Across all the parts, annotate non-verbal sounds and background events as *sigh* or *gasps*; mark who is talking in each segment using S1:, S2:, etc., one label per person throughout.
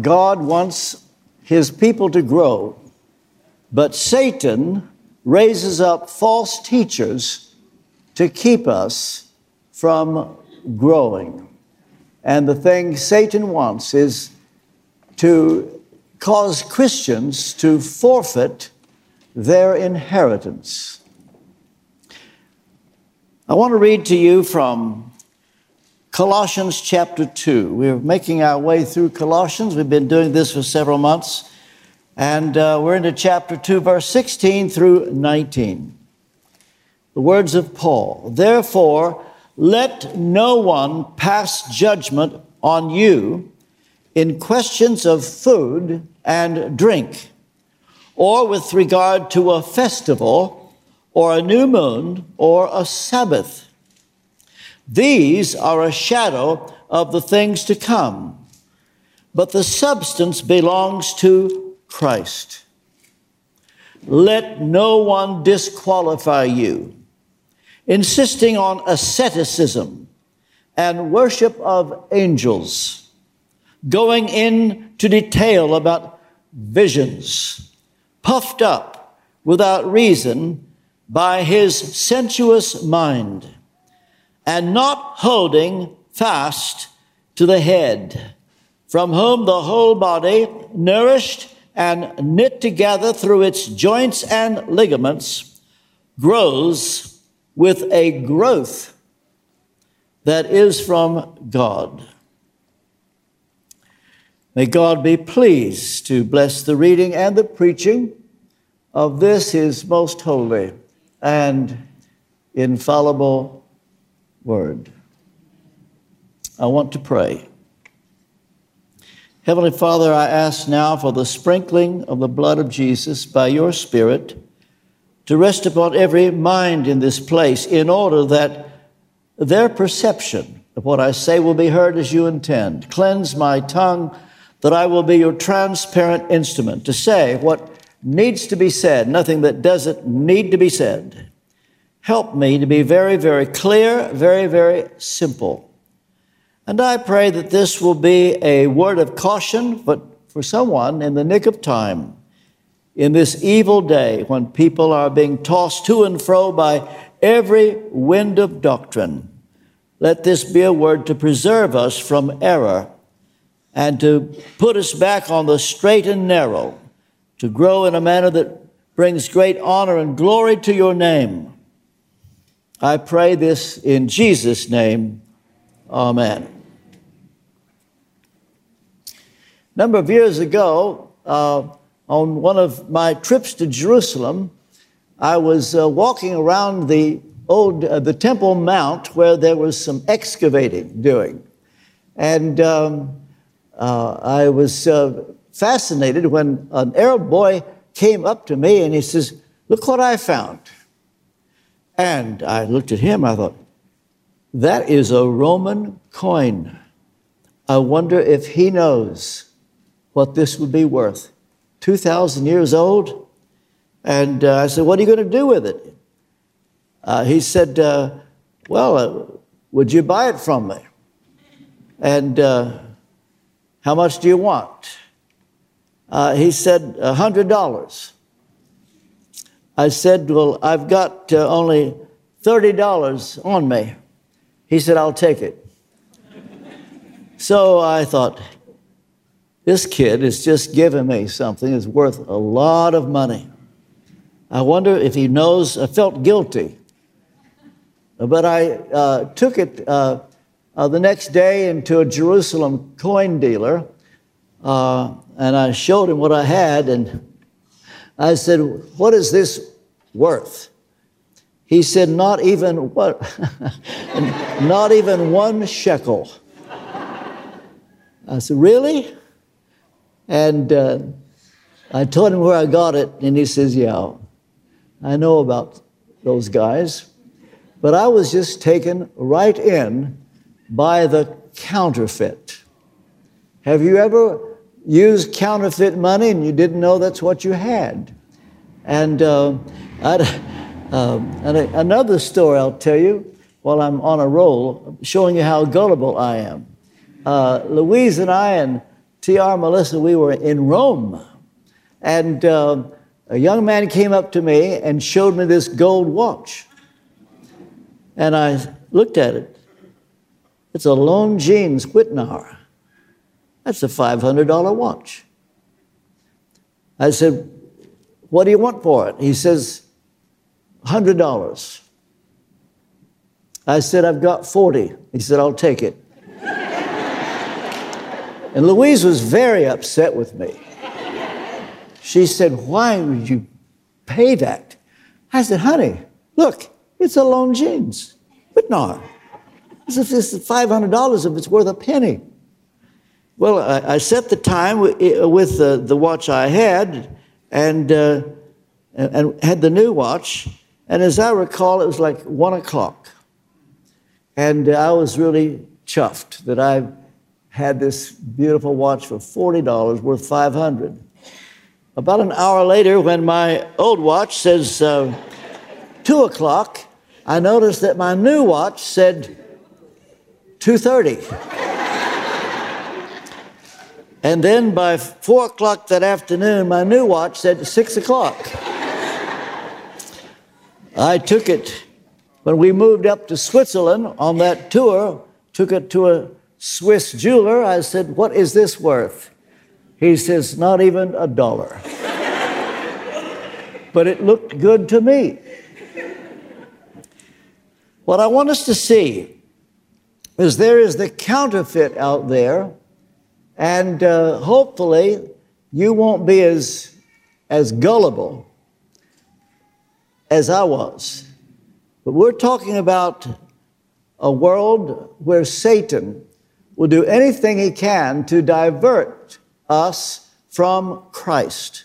S1: God wants his people to grow, but Satan raises up false teachers to keep us from growing. And the thing Satan wants is to cause Christians to forfeit their inheritance. I want to read to you from Colossians chapter 2. We're making our way through Colossians. We've been doing this for several months. And uh, we're into chapter 2, verse 16 through 19. The words of Paul Therefore, let no one pass judgment on you in questions of food and drink, or with regard to a festival, or a new moon, or a Sabbath. These are a shadow of the things to come, but the substance belongs to Christ. Let no one disqualify you, insisting on asceticism and worship of angels. Going into detail about visions, puffed up without reason by his sensuous mind, and not holding fast to the head, from whom the whole body, nourished and knit together through its joints and ligaments, grows with a growth that is from God. May God be pleased to bless the reading and the preaching of this, his most holy and infallible word. I want to pray. Heavenly Father, I ask now for the sprinkling of the blood of Jesus by your Spirit to rest upon every mind in this place in order that their perception of what I say will be heard as you intend. Cleanse my tongue that I will be your transparent instrument to say what needs to be said, nothing that doesn't need to be said. Help me to be very, very clear, very, very simple. And I pray that this will be a word of caution, but for someone in the nick of time, in this evil day when people are being tossed to and fro by every wind of doctrine. Let this be a word to preserve us from error and to put us back on the straight and narrow, to grow in a manner that brings great honor and glory to your name. I pray this in Jesus' name. Amen. A number of years ago, uh, on one of my trips to Jerusalem, I was uh, walking around the old uh, the Temple Mount where there was some excavating doing, and um, uh, I was uh, fascinated when an Arab boy came up to me and he says, Look what I found. And I looked at him, I thought, that is a Roman coin. I wonder if he knows what this would be worth. 2,000 years old? And uh, I said, What are you going to do with it? Uh, he said, uh, Well, uh, would you buy it from me? And uh, how much do you want? Uh, he said, A $100. I said, Well, I've got uh, only $30 on me. He said, I'll take it. so I thought, this kid is just giving me something that's worth a lot of money. I wonder if he knows, I felt guilty. But I uh, took it uh, uh, the next day into a Jerusalem coin dealer, uh, and I showed him what I had, and I said, "What is this worth?" He said, "Not even what, *laughs* not even one shekel." I said, "Really?" And uh, I told him where I got it, and he says, "Yeah, I know about those guys." But I was just taken right in by the counterfeit. Have you ever used counterfeit money and you didn't know that's what you had? And, uh, uh, and another story I'll tell you while I'm on a roll, showing you how gullible I am. Uh, Louise and I and T.R. Melissa, we were in Rome. And uh, a young man came up to me and showed me this gold watch. And I looked at it. It's a Longines Wittnauer. That's a $500 watch. I said, What do you want for it? He says, $100. I said, I've got 40. He said, I'll take it. and Louise was very upset with me. She said, Why would you pay that? I said, Honey, look, it's a. Wittnauer. As if this is $500 if it's worth a penny. Well, I, I set the time with, the, the watch I had and, uh, and had the new watch. And as I recall, it was like one o'clock. And I was really chuffed that I had this beautiful watch for $40 worth 500 About an hour later, when my old watch says uh, 2 o'clock, I noticed that my new watch said 2.30. and then by 4 o'clock that afternoon, my new watch said 6 o'clock. I took it when we moved up to Switzerland on that tour, took it to a Swiss jeweler. I said, What is this worth? He says, Not even a dollar. *laughs* but it looked good to me. What I want us to see is there is the counterfeit out there, and uh, hopefully you won't be as, as gullible as I was. But we're talking about a world where Satan will do anything he can to divert us from Christ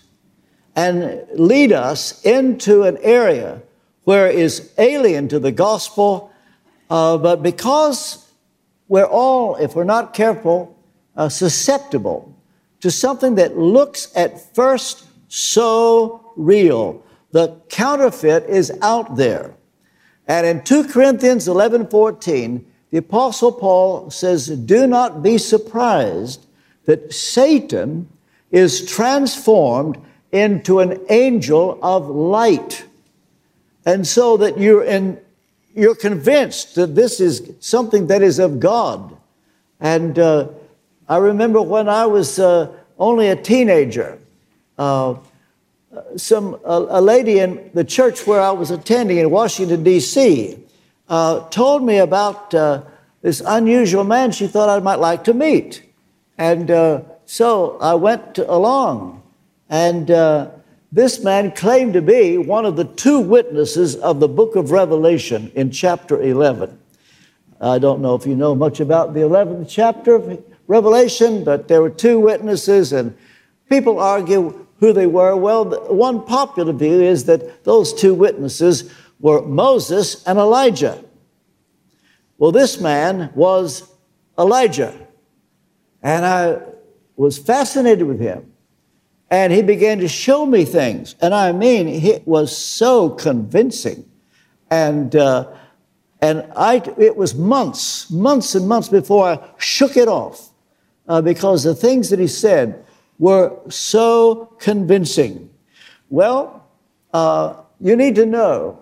S1: and lead us into an area where it is alien to the gospel. Uh, but because we're all, if we're not careful, uh, susceptible to something that looks at first so real, the counterfeit is out there. And in 2 Corinthians 11 14, the Apostle Paul says, Do not be surprised that Satan is transformed into an angel of light. And so that you're, in, you're convinced that this is something that is of God. And uh, I remember when I was uh, only a teenager, uh, some a, lady in the church where I was attending in Washington D.C. Uh, told me about uh, this unusual man she thought I might like to meet, and uh, so I went along, and this man claimed to be one of the two witnesses of the book of Revelation in chapter 11. I don't know if you know much about the 11th chapter Revelation, but there were two witnesses, and people argue who they were? Well, one popular view is that those two witnesses were Moses and Elijah. Well, this man was Elijah. And I was fascinated with him. And he began to show me things. And I mean, it was so convincing. And, uh, and I, it was months, months and months before I shook it off uh, because the things that he said were so convincing. Well, uh, you need to know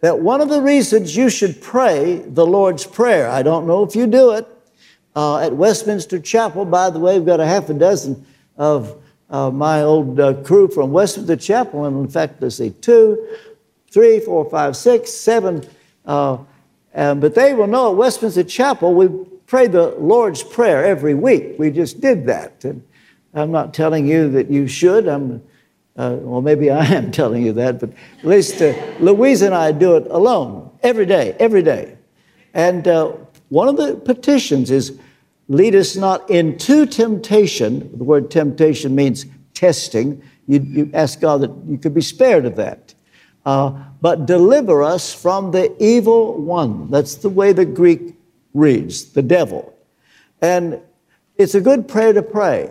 S1: that one of the reasons you should pray the Lord's Prayer, I don't know if you do it, uh, at Westminster Chapel, by the way, we've got a half a dozen of uh, my old uh, crew from Westminster Chapel, and in fact, let's see, two, three, four, five, six, seven. Uh, but they will know at Westminster Chapel, we pray the Lord's Prayer every week. We just did that. And I'm not telling you that you should. I'm, uh, well, maybe I am *laughs* telling you that, but at least uh, Louise and I do it alone every day, every day. And uh, one of the petitions is lead us not into temptation. The word temptation means testing. You, you ask God that you could be spared of that. Uh, but deliver us from the evil one. That's the way the Greek reads, the devil. And it's a good prayer to pray.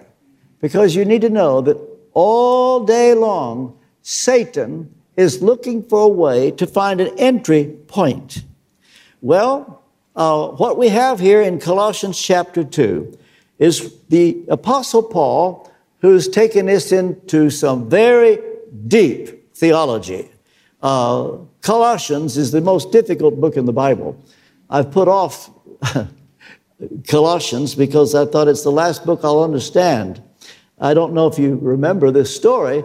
S1: Because you need to know that all day long, Satan is looking for a way to find an entry point. Well, uh, what we have here in Colossians chapter 2 is the Apostle Paul, who's taken us into some very deep theology. Uh, Colossians is the most difficult book in the Bible. I've put off *laughs* Colossians because I thought it's the last book I'll understand. I don't know if you remember this story,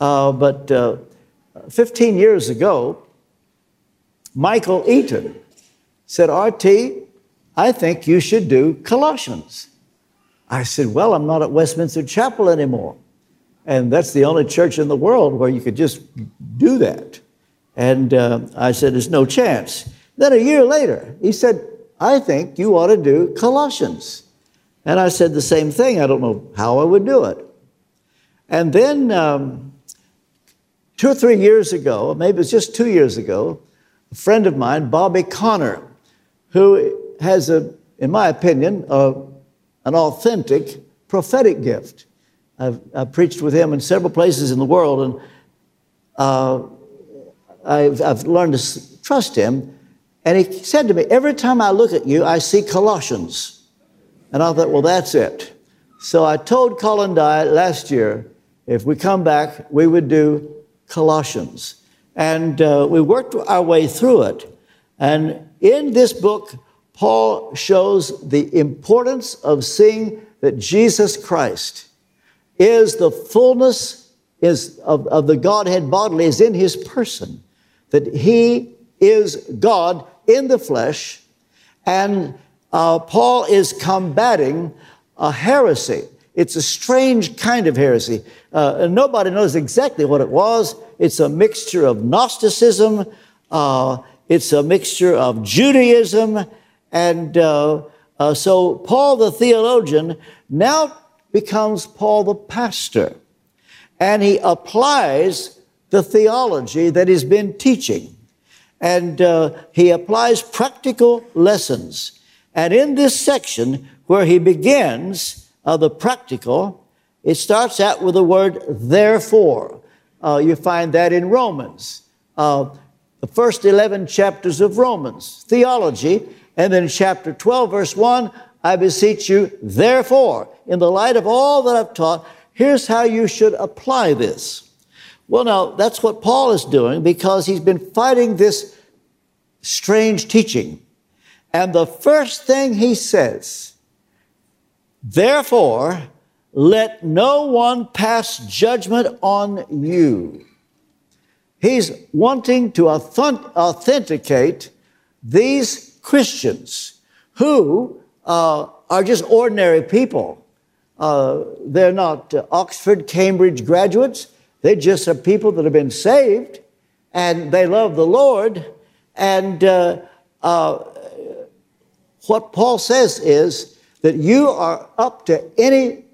S1: uh, but uh, 15 years ago, Michael Eaton said, RT, I think you should do Colossians. I said, Well, I'm not at Westminster Chapel anymore. And that's the only church in the world where you could just do that. And uh, I said, There's no chance. Then a year later, he said, I think you ought to do Colossians. And I said the same thing. I don't know how I would do it. And then um, two or three years ago, maybe it was just two years ago, a friend of mine, Bobby Conner, who has a, in my opinion, a, an authentic prophetic gift. I've, I've, preached with him in several places in the world, and uh, I've, I've learned to trust him. And he said to me, Every time I look at you, I see Colossians. And I thought, Well, that's it. So I told Colin Dye last year, if we come back, we would do Colossians. And uh, we worked our way through it. And in this book, Paul shows the importance of seeing that Jesus Christ is the fullness is of, of the Godhead bodily, is in his person, that he is God in the flesh, and uh, Paul is combating a heresy. It's a strange kind of heresy. Uh, nobody knows exactly what it was. It's a mixture of Gnosticism, uh, it's a mixture of Judaism, and uh, uh so Paul the theologian now becomes Paul the pastor, and he applies the theology that he's been teaching and uh, he applies practical lessons. And in this section, where he begins uh, the practical, it starts out with the word therefore. Uh, you find that in Romans, uh, the first 11 chapters of Romans, theology, and then chapter 12, verse 1, I beseech you, therefore, in the light of all that I've taught, here's how you should apply this. Well, now, that's what Paul is doing because he's been fighting this strange teaching. And the first thing he says, therefore, let no one pass judgment on you. He's wanting to authenticate these Christians who uh, are just ordinary people. Uh, they're not uh, Oxford, Cambridge graduates. They just are people that have been saved and they love the Lord. And uh, uh, what Paul says is that you are up to any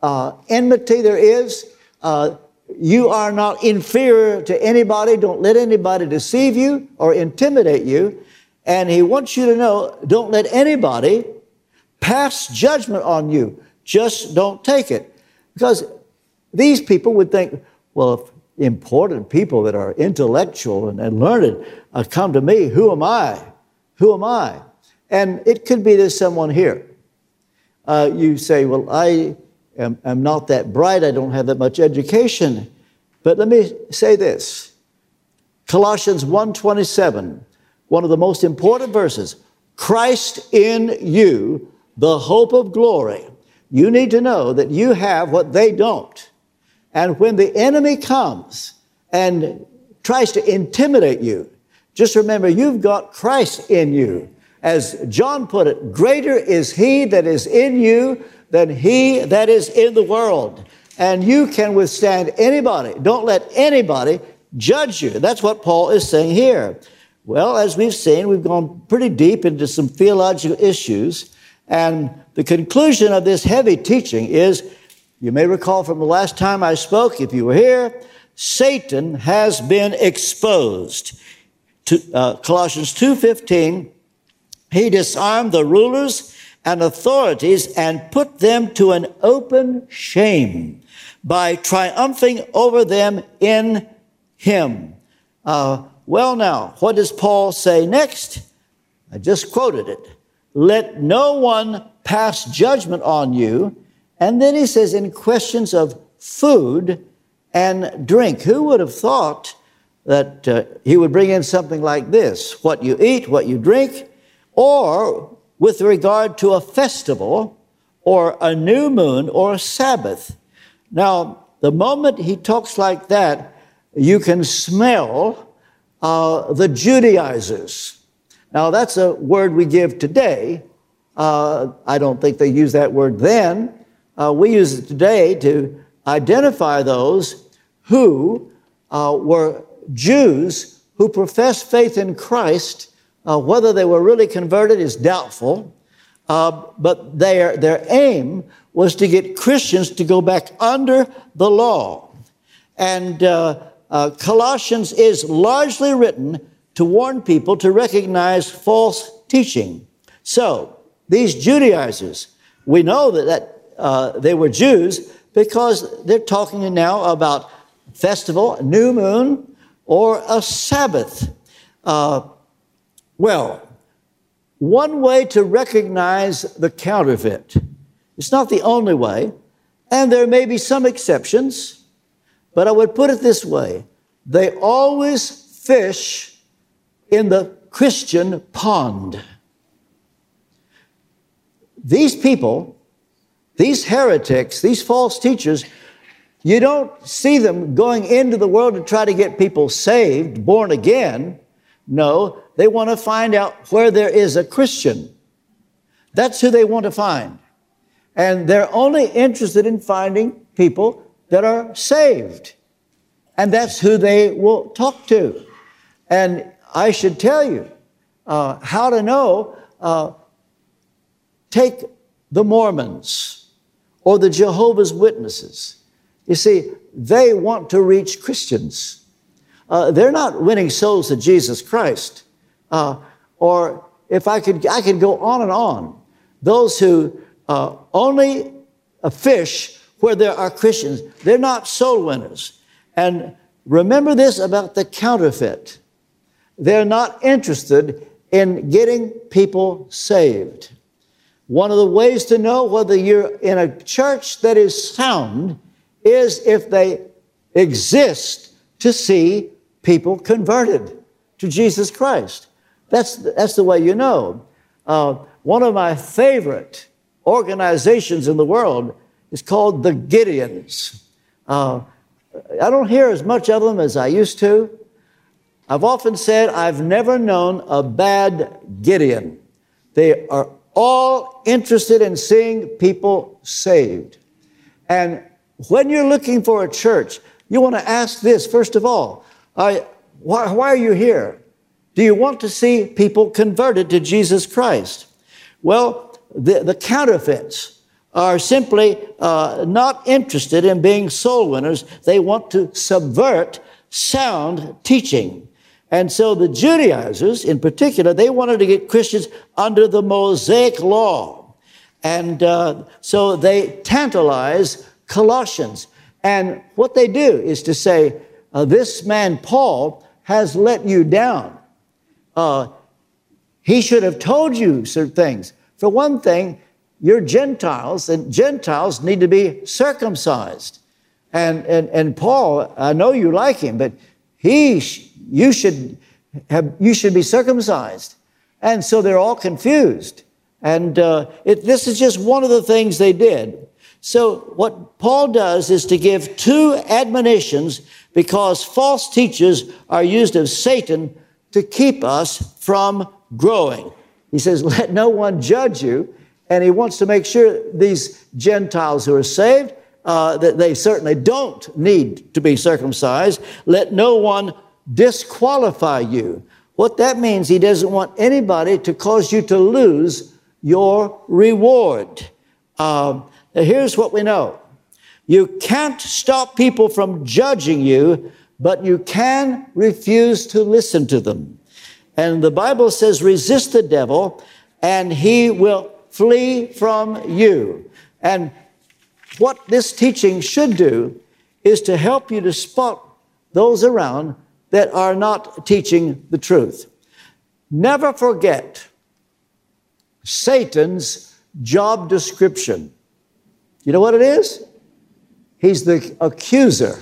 S1: uh, enmity there is. Uh, you are not inferior to anybody. Don't let anybody deceive you or intimidate you. And he wants you to know don't let anybody pass judgment on you. Just don't take it. Because these people would think, well, if important people that are intellectual and, and learned uh, come to me, who am I? Who am I? And it could be there's someone here. Uh, you say, well, I am, am not that bright. I don't have that much education. But let me say this. Colossians 1.27, one of the most important verses. Christ in you, the hope of glory. You need to know that you have what they don't. And when the enemy comes and tries to intimidate you, just remember you've got Christ in you. As John put it, greater is he that is in you than he that is in the world. And you can withstand anybody. Don't let anybody judge you. That's what Paul is saying here. Well, as we've seen, we've gone pretty deep into some theological issues. And the conclusion of this heavy teaching is you may recall from the last time I spoke, if you were here, Satan has been exposed. To, uh, Colossians 2.15, he disarmed the rulers and authorities and put them to an open shame by triumphing over them in him. Uh, well, now, what does Paul say next? I just quoted it. Let no one pass judgment on you. And then he says, in questions of food and drink. Who would have thought that uh, he would bring in something like this what you eat, what you drink, or with regard to a festival, or a new moon, or a Sabbath. Now, the moment he talks like that, you can smell uh, the Judaizers. Now, that's a word we give today. Uh, I don't think they used that word then. Uh, we use it today to identify those who uh, were Jews who professed faith in Christ. Uh, whether they were really converted is doubtful, uh, but their, their aim was to get Christians to go back under the law. And uh, uh, Colossians is largely written to warn people to recognize false teaching. So, these Judaizers, we know that, that uh, they were Jews because they're talking now about festival, new moon, or a Sabbath. Uh, well, one way to recognize the counterfeit, it's not the only way, and there may be some exceptions. But I would put it this way they always fish in the Christian pond. These people, these heretics, these false teachers, you don't see them going into the world to try to get people saved, born again. No, they want to find out where there is a Christian. That's who they want to find. And they're only interested in finding people that are saved. And that's who they will talk to. And I should tell you uh, how to know. Uh, take the Mormons or the Jehovah's Witnesses. You see, they want to reach Christians. Uh, they're not winning souls to Jesus Christ. Uh, or if I could, I could go on and on. Those who uh, only fish where there are Christians. They're not soul winners. And remember this about the counterfeit. They're not interested in getting people saved. One of the ways to know whether you're in a church that is sound is if they exist to see people converted to Jesus Christ. That's, that's the way you know. Uh, one of my favorite organizations in the world is called the Gideons. Uh, I don't hear as much of them as I used to. I've often said I've never known a bad Gideon. They are all interested in seeing people saved. And when you're looking for a church, you want to ask this first of all why, why are you here? Do you want to see people converted to Jesus Christ? Well, the, the counterfeits, are simply uh, not interested in being soul winners. They want to subvert sound teaching. And so the Judaizers, in particular, they wanted to get Christians under the Mosaic law. And uh, so they tantalize Colossians. And what they do is to say, uh, this man, Paul, has let you down. Uh, he should have told you certain things. For one thing, you're Gentiles, and Gentiles need to be circumcised. And, and, and Paul, I know you like him, but he, you should have, you should be circumcised. And so they're all confused. And uh, it, this is just one of the things they did. So what Paul does is to give two admonitions because false teachers are used of Satan to keep us from growing. He says, *laughs* let no one judge you and he wants to make sure these Gentiles who are saved, uh, that they certainly don't need to be circumcised. Let no one disqualify you. What that means, he doesn't want anybody to cause you to lose your reward. Uh, here's what we know you can't stop people from judging you, but you can refuse to listen to them. And the Bible says, resist the devil, and he will flee from you. And what this teaching should do is to help you to spot those around that are not teaching the truth. Never forget Satan's job description. You know what it is? He's the accuser,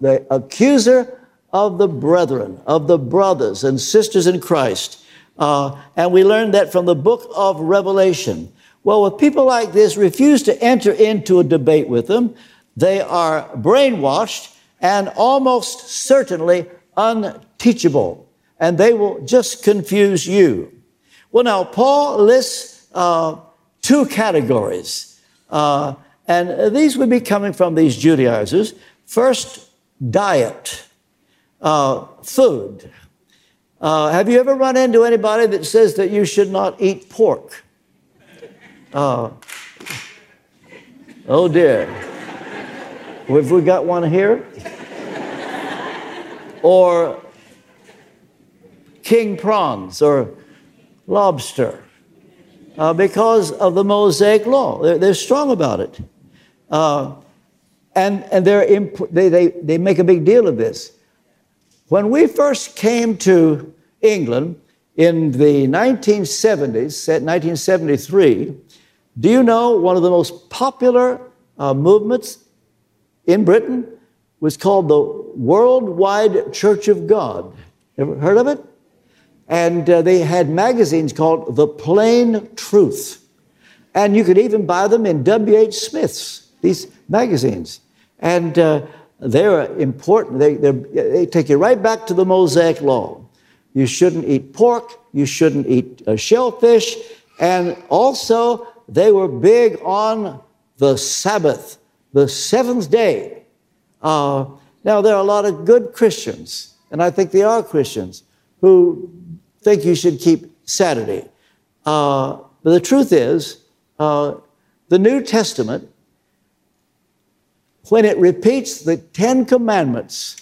S1: the accuser of the brethren, of the brothers and sisters in Christ. Uh, and we learned that from the book of Revelation. Well, with people like this, refuse to enter into a debate with them. They are brainwashed and almost certainly unteachable, and they will just confuse you. Well, now, Paul lists uh, two categories, uh, and these would be coming from these Judaizers. First, diet, uh, food. Uh, have you ever run into anybody that says that you should not eat pork? Uh, oh dear. Have we got one here? or king prawns or lobster uh, because of the Mosaic law. They're, they're strong about it. Uh, and and they're imp- they, they, they make a big deal of this. When we first came to England in the 1970s, 1973, do you know one of the most popular uh, movements in Britain was called the Worldwide Church of God? Ever heard of it? And uh, they had magazines called The Plain Truth. And you could even buy them in W.H. Smith's, these magazines. And uh, they're important. They, they take you right back to the Mosaic Law. You shouldn't eat pork, you shouldn't eat uh, shellfish, and also they were big on the Sabbath, the seventh day. Uh, now, there are a lot of good Christians, and I think they are Christians, who think you should keep Saturday. Uh, but the truth is, uh, the New Testament when it repeats the Ten Commandments,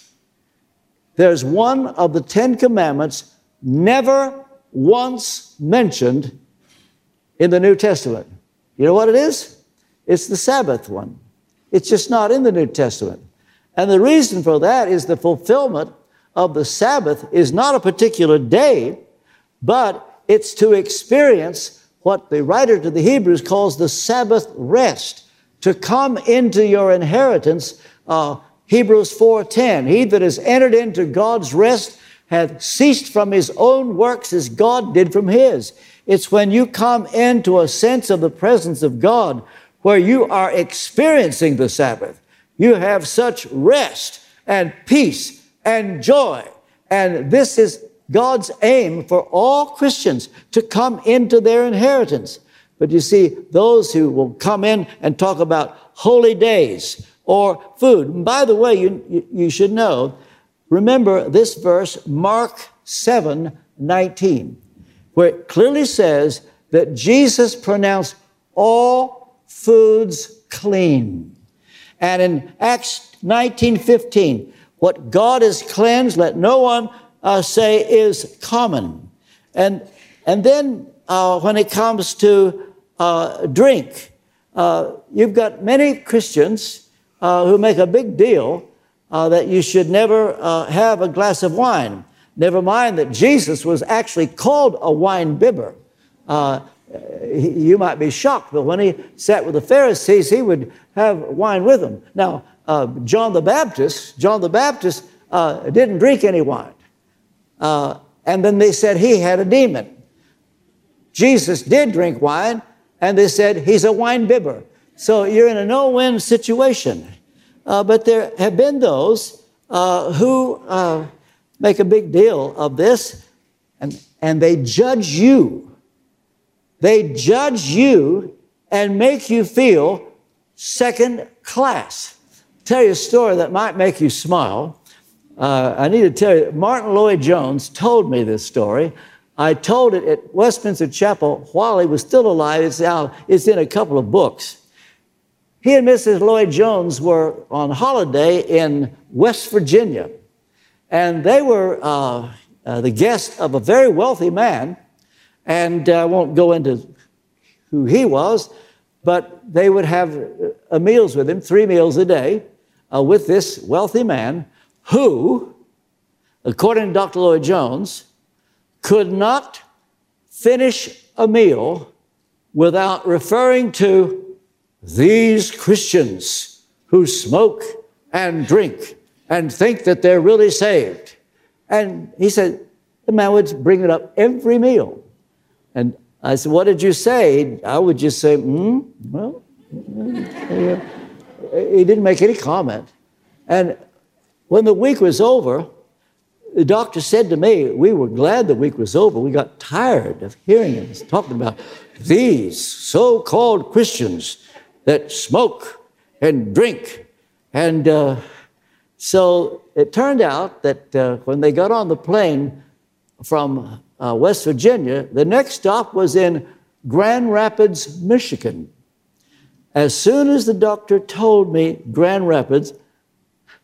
S1: there's one of the Ten Commandments never once mentioned in the New Testament. You know what it is? It's the Sabbath one. It's just not in the New Testament. And the reason for that is the fulfillment of the Sabbath is not a particular day, but it's to experience what the writer to the Hebrews calls the Sabbath rest to come into your inheritance. Uh, Hebrews 4:10. He that has entered into God's rest hath ceased from his own works as God did from his. It's when you come into a sense of the presence of God where you are experiencing the Sabbath. You have such rest and peace and joy. And this is God's aim for all Christians to come into their inheritance. But you see, those who will come in and talk about holy days or food. And by the way, you, you, should know, remember this verse, Mark 7 19, where it clearly says that Jesus pronounced all foods clean. And in Acts 19:15, what God has cleansed, let no one uh, say is common. And, and then uh, when it comes to uh, drink. Uh, you've got many Christians uh, who make a big deal uh, that you should never uh, have a glass of wine. Never mind that Jesus was actually called a wine bibber. You might be shocked, but when he sat with the Pharisees, he would have wine with them. Now, John the Baptist, John the Baptist didn't drink any wine. and then they said he had a demon. Jesus did drink wine, and they said he's a wine bibber. So you're in a no win situation. Uh, but there have been those uh, who uh, make a big deal of this and, and they judge you. They judge you and make you feel second class. tell you a story that might make you smile. Uh, I need to tell you, Martyn Lloyd-Jones told me this story. I told it at Westminster Chapel while he was still alive. It's, now, it's in a couple of books. He and Mrs. Lloyd-Jones were on holiday in West Virginia, and they were uh, uh, the guest of a very wealthy man. And uh, I won't go into who he was, but they would have uh, meals with him, three meals a day, uh, with this wealthy man who, according to Dr. Lloyd Jones, could not finish a meal without referring to these Christians who smoke and drink and think that they're really saved. And he said, the man would bring it up every meal. And I said, What did you say? I would just say, Hmm, well, he didn't make any comment. And when the week was over, the doctor said to me, We were glad the week was over. We got tired of hearing him talking about these so called Christians that smoke and drink. And uh, so it turned out that uh, when they got on the plane from uh, West Virginia, the next stop was in Grand Rapids, Michigan. As soon as the doctor told me Grand Rapids,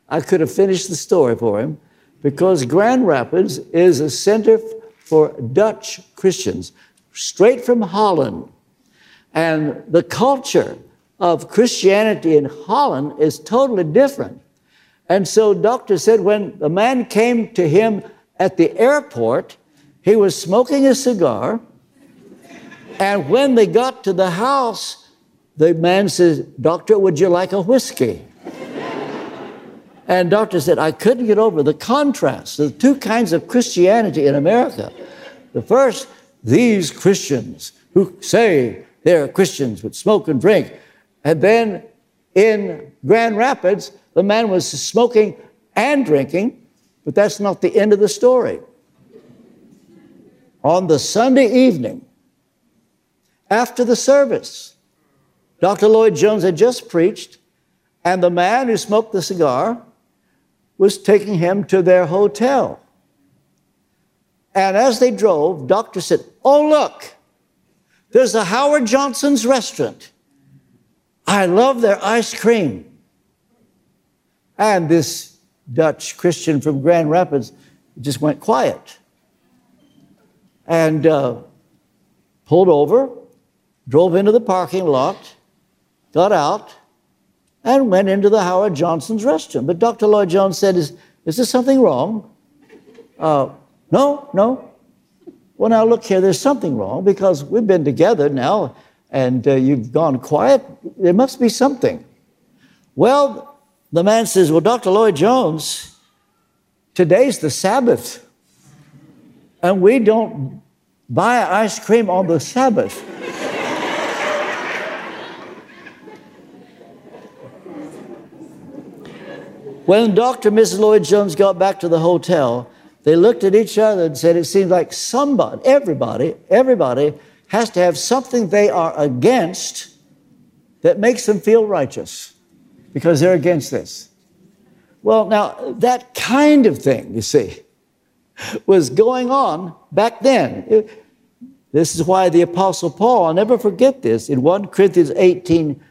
S1: I could have finished the story for him because Grand Rapids is a center for Dutch Christians, straight from Holland. And the culture of Christianity in Holland is totally different. And so, doctor said when the man came to him at the airport, he was smoking a cigar. And when they got to the house, the man says, Doctor, would you like a whiskey? and doctor said, I couldn't get over the contrast, the two kinds of Christianity in America. The first, these Christians who say they're Christians but smoke and drink. And then in Grand Rapids, the man was smoking and drinking, but that's not the end of the story. On the Sunday evening, after the service, Dr. Lloyd Jones had just preached, and the man who smoked the cigar was taking him to their hotel. And as they drove, doctor said, Oh, look, there's a Howard Johnson's restaurant. I love their ice cream. And this Dutch Christian from Grand Rapids just went quiet and uh, pulled over, drove into the parking lot, got out, and went into the Howard Johnson's restaurant. But Dr. Lloyd Jones said, Is, is there something wrong? Uh, no, no. Well, now look here, there's something wrong because we've been together now and uh, you've gone quiet. There must be something. Well, the man says, Well, Dr. Lloyd Jones, today's the Sabbath, and we don't buy ice cream on the Sabbath. when Dr. and Mrs. Lloyd Jones got back to the hotel, they looked at each other and said, It seems like somebody, everybody, everybody has to have something they are against that makes them feel righteous because they're against this. Well, now, that kind of thing, you see, was going on back then. This is why the Apostle Paul, I'll never forget this, in 1 Corinthians 18,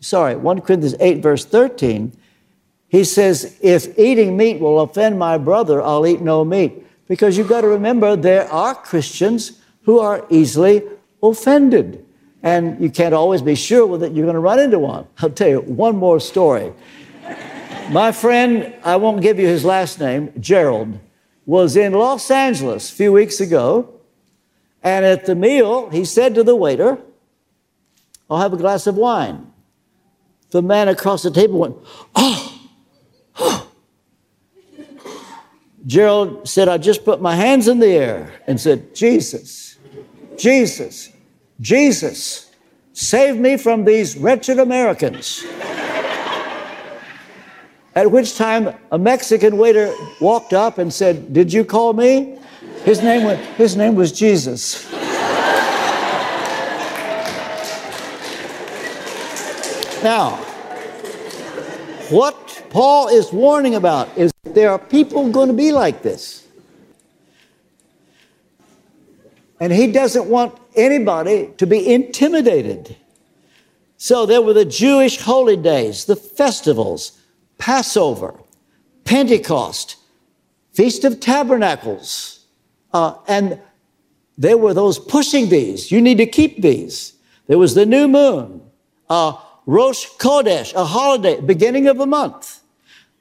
S1: sorry, 1 Corinthians 8, verse 13, he says, If eating meat will offend my brother, I'll eat no meat. Because you've got to remember, there are Christians who are easily offended. And you can't always be sure that you're going to run into one. I'll tell you one more story. My friend, I won't give you his last name, Gerald, was in Los Angeles a few weeks ago. And at the meal, he said to the waiter, I'll have a glass of wine. The man across the table went, Oh, oh. *gasps* Gerald said, I just put my hands in the air and said, Jesus, Jesus, Jesus, save me from these wretched Americans. At which time a Mexican waiter walked up and said, Did you call me? His name was, his name was Jesus. now, what Paul is warning about is there are people going to be like this. And he doesn't want anybody to be intimidated. So there were the Jewish holy days, the festivals, Passover, Pentecost, Feast of Tabernacles, uh, and there were those pushing these. You need to keep these. There was the new moon, uh, Rosh Chodesh, a holiday, beginning of the month,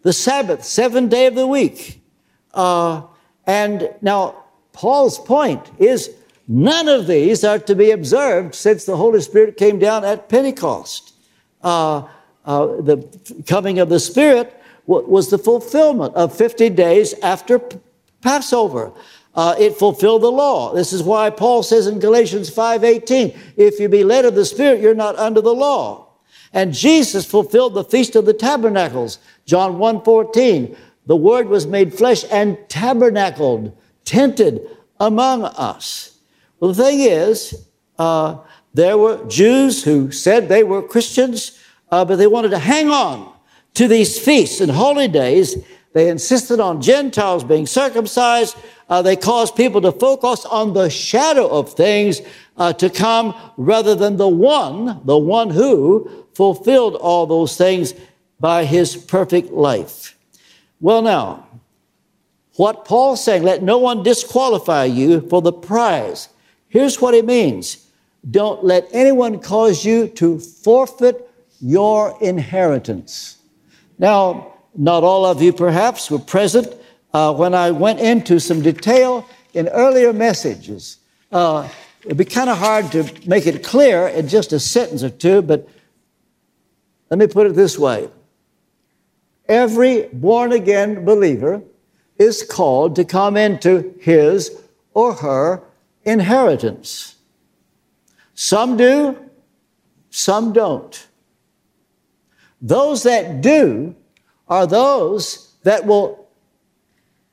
S1: the Sabbath, seventh day of the week. Uh, and now, Paul's point is None of these are to be observed since the Holy Spirit came down at Pentecost. Uh, uh, the coming of the Spirit was the fulfillment of 50 days after Passover. Uh, it fulfilled the law. This is why Paul says in Galatians 5:18, "If you be led of the Spirit, you're not under the law." And Jesus fulfilled the feast of the tabernacles. John 1:14, "The Word was made flesh and tabernacled, tented among us." Well, the thing is, uh, there were Jews who said they were Christians, uh, but they wanted to hang on to these feasts and holy days. They insisted on Gentiles being circumcised. Uh, they cause people to focus on the shadow of things uh, to come rather than the one, the one who fulfilled all those things by his perfect life. Well, now, what Paul's saying, let no one disqualify you for the prize. Here's what it means don't let anyone cause you to forfeit your inheritance. Now, not all of you perhaps were present uh, when I went into some detail in earlier messages. Uh, it'd be kind of hard to make it clear in just a sentence or two, but let me put it this way. Every born again believer is called to come into his or her inheritance. Some do, some don't. Those that do are those that will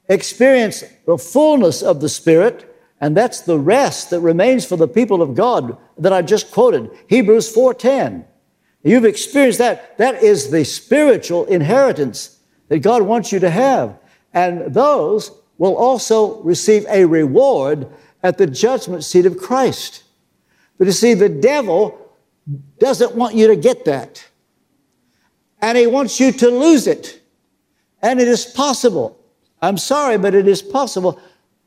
S1: experience the fullness of the Spirit, and that's the rest that remains for the people of God that I just quoted, Hebrews 4:10. You've experienced that. That is the spiritual inheritance that God wants you to have. And those will also receive a reward at the judgment seat of Christ. But you see, the devil doesn't want you to get that. And he wants you to lose it. And it is possible. I'm sorry, but it is possible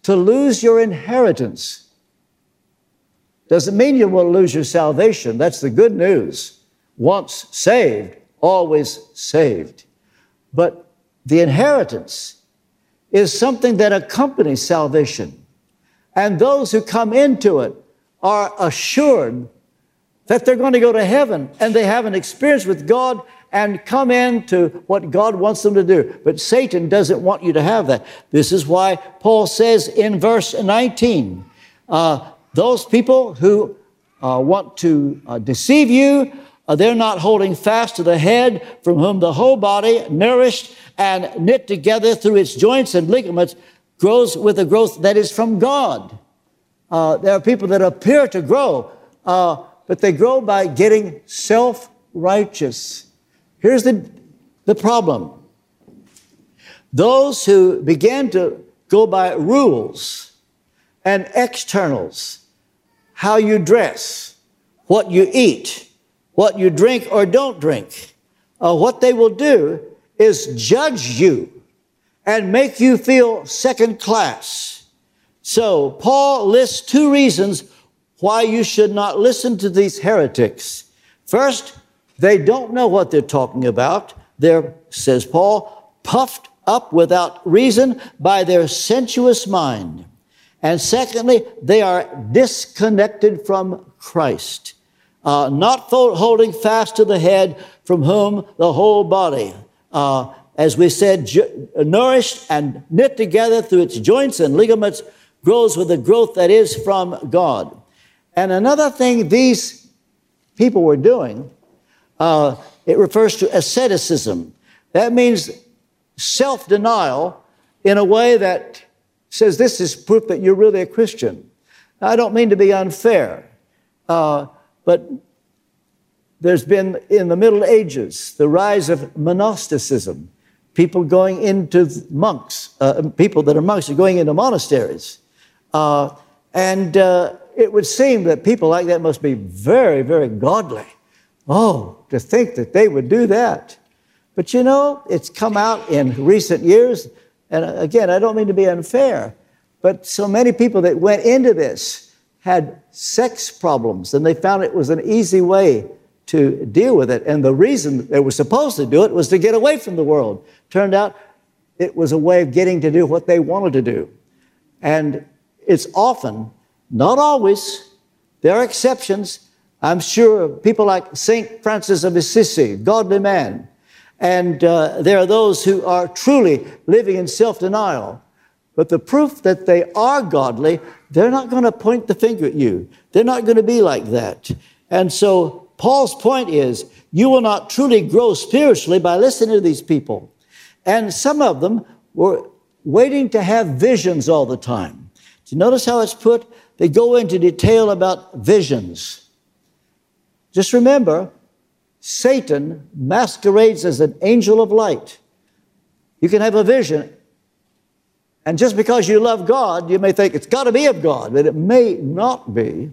S1: to lose your inheritance. Doesn't mean you will lose your salvation. That's the good news. Once saved, always saved. But the inheritance is something that accompanies salvation. And those who come into it are assured that they're going to go to heaven and they have an experience with God and come into what God wants them to do. But Satan doesn't want you to have that. This is why Paul says in verse 19, uh, those people who uh, want to uh, deceive you, uh, they're not holding fast to the head from whom the whole body, nourished and knit together through its joints and ligaments, grows with a growth that is from God. Uh, there are people that appear to grow, uh, but they grow by getting self righteous. Here's the, the problem those who begin to go by rules and externals, how you dress, what you eat, what you drink or don't drink, uh, what they will do is judge you and make you feel second class. So, Paul lists two reasons why you should not listen to these heretics. First, they don't know what they're talking about. They're, says Paul, puffed up without reason by their sensuous mind. And secondly, they are disconnected from Christ, uh, not holding fast to the head from whom the whole body, uh, as we said, nourished and knit together through its joints and ligaments, grows with the growth that is from God. And another thing these people were doing, uh, it refers to asceticism. That means self denial in a way that says this is proof that you're really a Christian. I don't mean to be unfair, uh, but there's been in the Middle Ages the rise of monasticism people going into monks, uh, people that are monks are going into monasteries. Uh, and uh, it would seem that people like that must be very, very godly. Oh, to think that they would do that. But you know, it's come out in recent years, and uh, again, I don't mean to be unfair, but so many people that went into this had sex problems, and they found it was an easy way to deal with it. And the reason they were supposed to do it was to get away from the world. Turned out it was a way of getting to do what they wanted to do. And it's often Not always. There are exceptions. I'm sure people like St. Francis of Assisi, godly man. And uh, there are those who are truly living in self denial. But the proof that they are godly, they're not going to point the finger at you. They're not going to be like that. And so Paul's point is you will not truly grow spiritually by listening to these people. And some of them were waiting to have visions all the time. Do you notice how it's put? They go into detail about visions. Just remember, Satan masquerades as an angel of light. You can have a vision, and just because you love God, you may think it's got to be of God, but it may not be.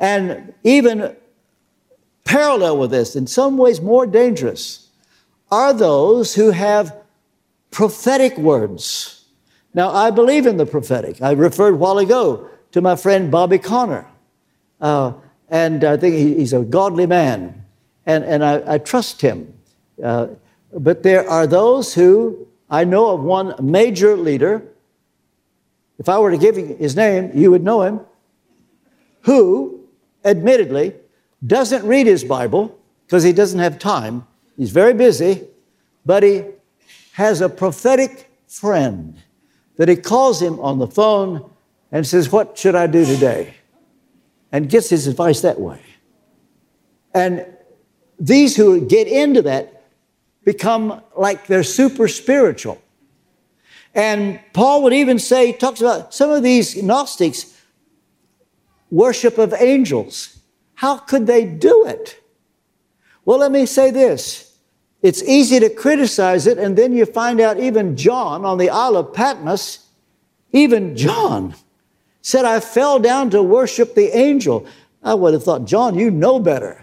S1: And even parallel with this, in some ways more dangerous, are those who have prophetic words. Now, I believe in the prophetic. I referred a while ago to my friend Bobby Conner. Uh, and I think he's a godly man, and, and I, I trust him. Uh, but there are those who, I know of one major leader, if I were to give you his name, you would know him, who, admittedly, doesn't read his Bible because he doesn't have time. He's very busy, but he has a prophetic friend that he calls him on the phone and says, What should I do today? And gets his advice that way. And these who get into that become like they're super spiritual. And Paul would even say, talks about some of these Gnostics worship of angels. How could they do it? Well, let me say this. It's easy to criticize it, and then you find out even John on the Isle of Patmos, even John said, I fell down to worship the angel. I would have thought, John, you know better.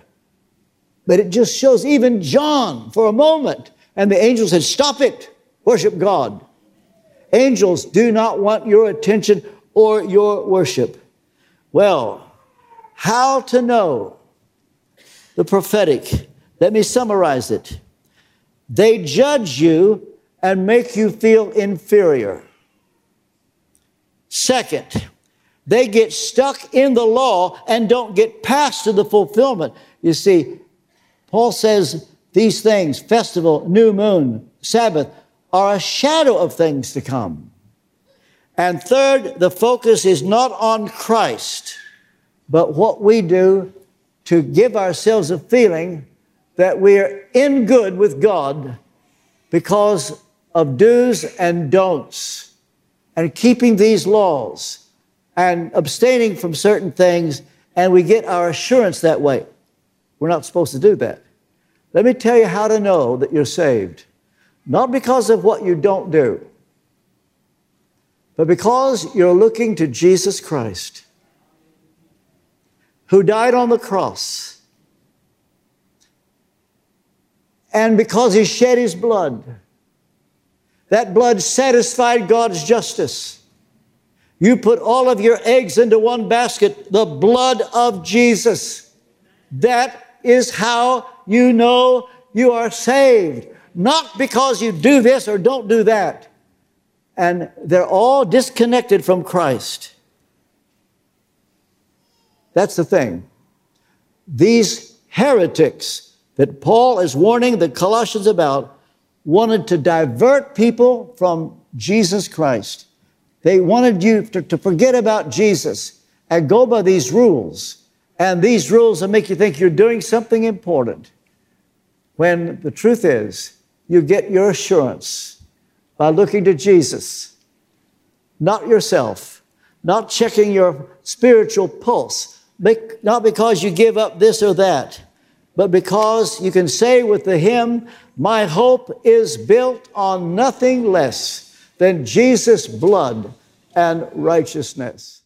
S1: But it just shows even John for a moment. And the angel said, Stop it, worship God. Angels do not want your attention or your worship. Well, how to know the prophetic. Let me summarize it. They judge you and make you feel inferior. Second, they get stuck in the law and don't get past to the fulfillment. You see, Paul says these things, festival, new moon, Sabbath, are a shadow of things to come. And third, the focus is not on Christ but what we do to give ourselves a feeling that we're in good with God because of do's and don'ts and keeping these laws and abstaining from certain things, and we get our assurance that way. We're not supposed to do that. Let me tell you how to know that you're saved. Not because of what you don't do, but because you're looking to Jesus Christ who died on the cross. And because he shed his blood, that blood satisfied God's justice. You put all of your eggs into one basket, the blood of Jesus. That is how you know you are saved. Not because you do this or don't do that. And they're all disconnected from Christ. That's the thing. These heretics that Paul is warning the Colossians about wanted to divert people from Jesus Christ. They wanted you to, to forget about Jesus and go by these rules. And these rules will make you think you're doing something important. When the truth is, you get your assurance by looking to Jesus, not yourself, not checking your spiritual pulse, not because you give up this or that, but because you can say with the hymn, My hope is built on nothing less than Jesus' blood and righteousness.